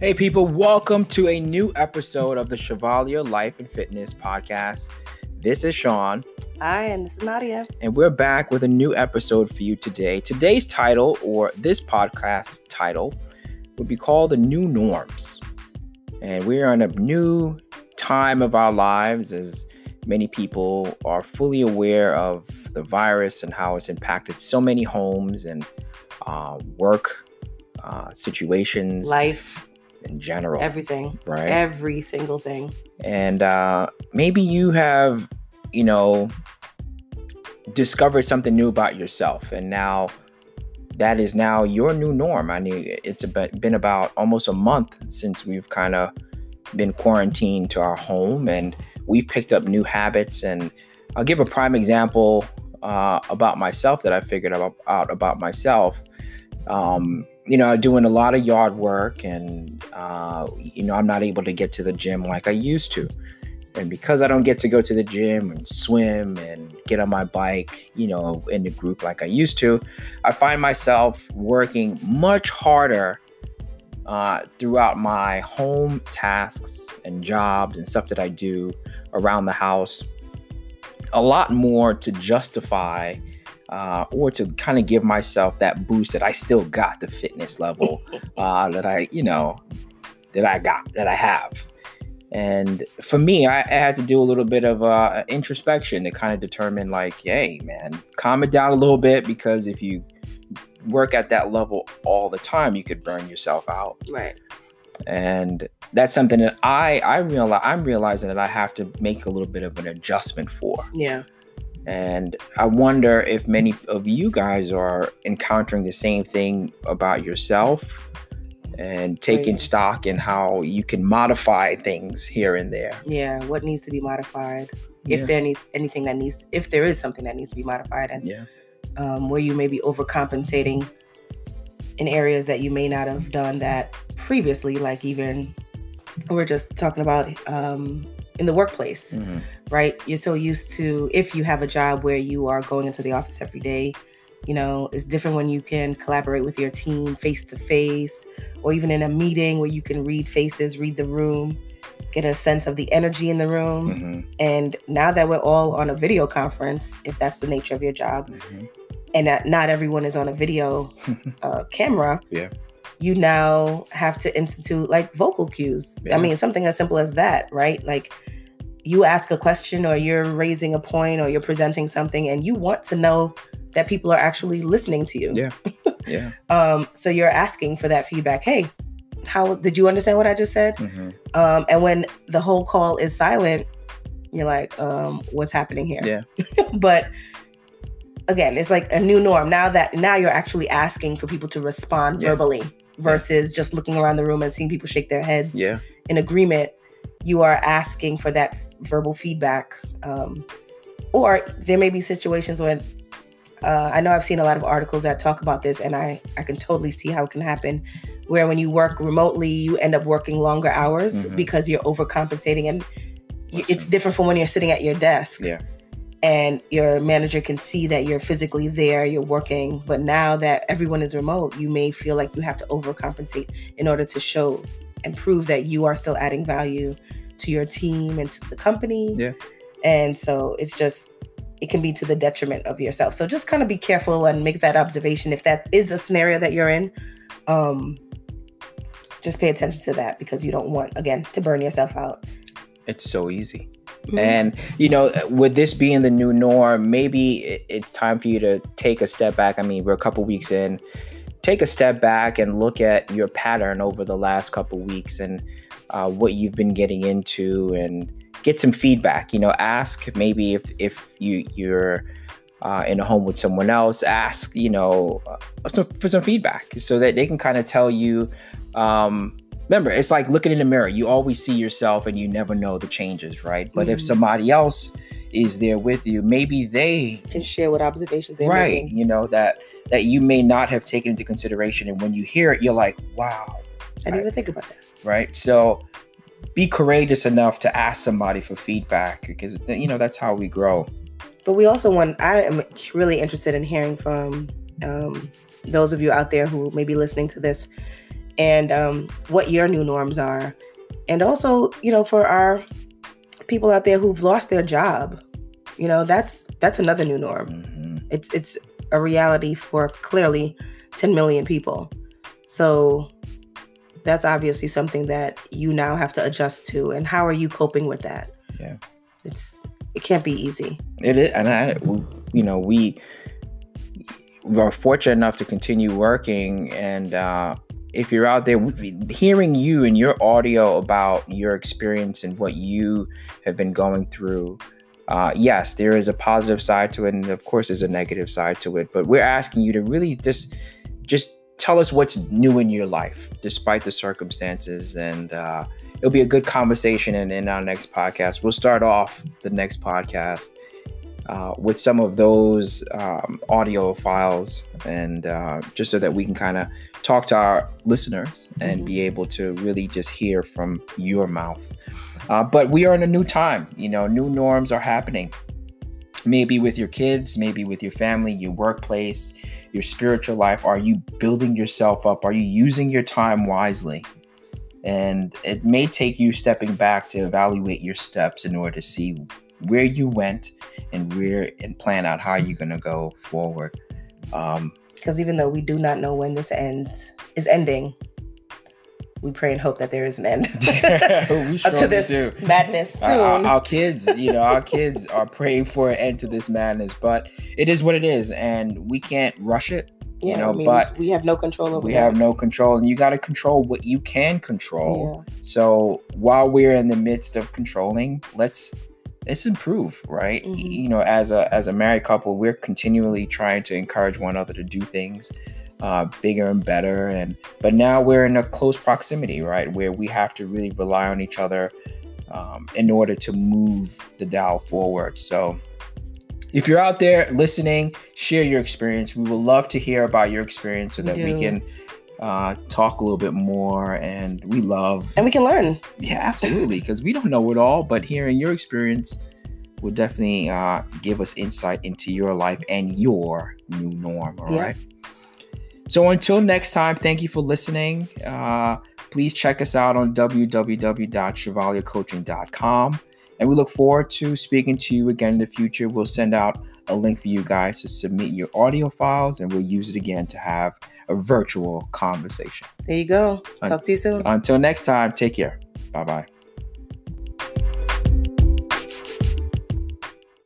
Hey, people, welcome to a new episode of the Chevalier Life and Fitness Podcast. This is Sean. Hi, and this is Nadia. And we're back with a new episode for you today. Today's title, or this podcast title, would be called The New Norms. And we're in a new time of our lives as many people are fully aware of the virus and how it's impacted so many homes and uh, work uh, situations, life in general, everything, right? Every single thing. And uh, maybe you have, you know, discovered something new about yourself, and now that is now your new norm. I mean, it's been about almost a month since we've kind of been quarantined to our home, and we've picked up new habits. And I'll give a prime example uh, about myself that I figured out, out about myself. Um, you know, doing a lot of yard work, and uh, you know, I'm not able to get to the gym like I used to. And because I don't get to go to the gym and swim and get on my bike, you know, in the group like I used to, I find myself working much harder uh, throughout my home tasks and jobs and stuff that I do around the house. A lot more to justify uh, or to kind of give myself that boost that I still got the fitness level uh, that I, you know, that I got, that I have. And for me, I, I had to do a little bit of uh, introspection to kind of determine, like, hey, man, calm it down a little bit because if you work at that level all the time, you could burn yourself out. Right. And that's something that I I realize I'm realizing that I have to make a little bit of an adjustment for. Yeah. And I wonder if many of you guys are encountering the same thing about yourself and taking right. stock in how you can modify things here and there. Yeah, what needs to be modified. If there any anything that needs if there is something that needs to be modified and yeah. um, where you may be overcompensating in areas that you may not have done that previously, like even we're just talking about um, in the workplace, mm-hmm. right? You're so used to if you have a job where you are going into the office every day, you know, it's different when you can collaborate with your team face to face, or even in a meeting where you can read faces, read the room, get a sense of the energy in the room. Mm-hmm. And now that we're all on a video conference, if that's the nature of your job, mm-hmm. and that not everyone is on a video uh, camera, yeah you now have to institute like vocal cues. Yeah. I mean, something as simple as that, right? Like you ask a question or you're raising a point or you're presenting something and you want to know that people are actually listening to you. Yeah. Yeah. um, so you're asking for that feedback. Hey, how did you understand what I just said? Mm-hmm. Um, and when the whole call is silent, you're like, um, what's happening here? Yeah. but again, it's like a new norm. Now that now you're actually asking for people to respond yeah. verbally versus yeah. just looking around the room and seeing people shake their heads yeah. in agreement. You are asking for that verbal feedback. Um, or there may be situations when uh, I know I've seen a lot of articles that talk about this, and I, I can totally see how it can happen. Where when you work remotely, you end up working longer hours mm-hmm. because you're overcompensating, and it's different from when you're sitting at your desk. Yeah. And your manager can see that you're physically there, you're working. But now that everyone is remote, you may feel like you have to overcompensate in order to show and prove that you are still adding value to your team and to the company. Yeah. And so it's just it can be to the detriment of yourself. So just kind of be careful and make that observation if that is a scenario that you're in. Um just pay attention to that because you don't want again to burn yourself out. It's so easy. Mm-hmm. And you know, with this being the new norm, maybe it's time for you to take a step back. I mean, we're a couple weeks in. Take a step back and look at your pattern over the last couple weeks and uh, what you've been getting into and get some feedback. You know, ask maybe if if you you're uh, in a home with someone else, ask you know uh, some, for some feedback so that they can kind of tell you. Um, remember, it's like looking in the mirror. You always see yourself, and you never know the changes, right? But mm-hmm. if somebody else is there with you, maybe they can share what observations they right. Making. You know that that you may not have taken into consideration, and when you hear it, you're like, wow. I didn't even think about that right? So be courageous enough to ask somebody for feedback because you know that's how we grow. But we also want. I am really interested in hearing from um, those of you out there who may be listening to this and um, what your new norms are. And also, you know, for our people out there who've lost their job, you know, that's that's another new norm. Mm-hmm. It's it's a reality for clearly 10 million people. So that's obviously something that you now have to adjust to. And how are you coping with that? Yeah. It's it can't be easy. It is, and I, you know, we are fortunate enough to continue working, and uh, if you're out there hearing you and your audio about your experience and what you have been going through, uh, yes, there is a positive side to it, and of course, there's a negative side to it. But we're asking you to really just, just tell us what's new in your life, despite the circumstances, and uh, it'll be a good conversation in, in our next podcast. We'll start off the next podcast uh, with some of those um, audio files, and uh, just so that we can kind of talk to our listeners and mm-hmm. be able to really just hear from your mouth. Uh, but we are in a new time. You know, new norms are happening. Maybe with your kids, maybe with your family, your workplace, your spiritual life. Are you building yourself up? Are you using your time wisely? And it may take you stepping back to evaluate your steps in order to see where you went and where and plan out how you're going to go forward. Um, because even though we do not know when this ends is ending, we pray and hope that there is an end to this do. madness soon. Our, our, kids, you know, our kids are praying for an end to this madness, but it is what it is, and we can't rush it. Yeah, you know, I mean, but we have no control over. We that. have no control, and you got to control what you can control. Yeah. So while we're in the midst of controlling, let's let's improve, right? Mm-hmm. You know, as a as a married couple, we're continually trying to encourage one another to do things uh, bigger and better, and but now we're in a close proximity, right, where we have to really rely on each other um, in order to move the dial forward. So if you're out there listening, share your experience. We would love to hear about your experience so that we, we can uh, talk a little bit more. And we love. And we can learn. Yeah, absolutely. Because we don't know it all, but hearing your experience will definitely uh, give us insight into your life and your new norm. All yeah. right. So until next time, thank you for listening. Uh, please check us out on www.chevaliercoaching.com. And we look forward to speaking to you again in the future. We'll send out a link for you guys to submit your audio files and we'll use it again to have a virtual conversation. There you go. Talk to you soon. Until next time, take care. Bye bye.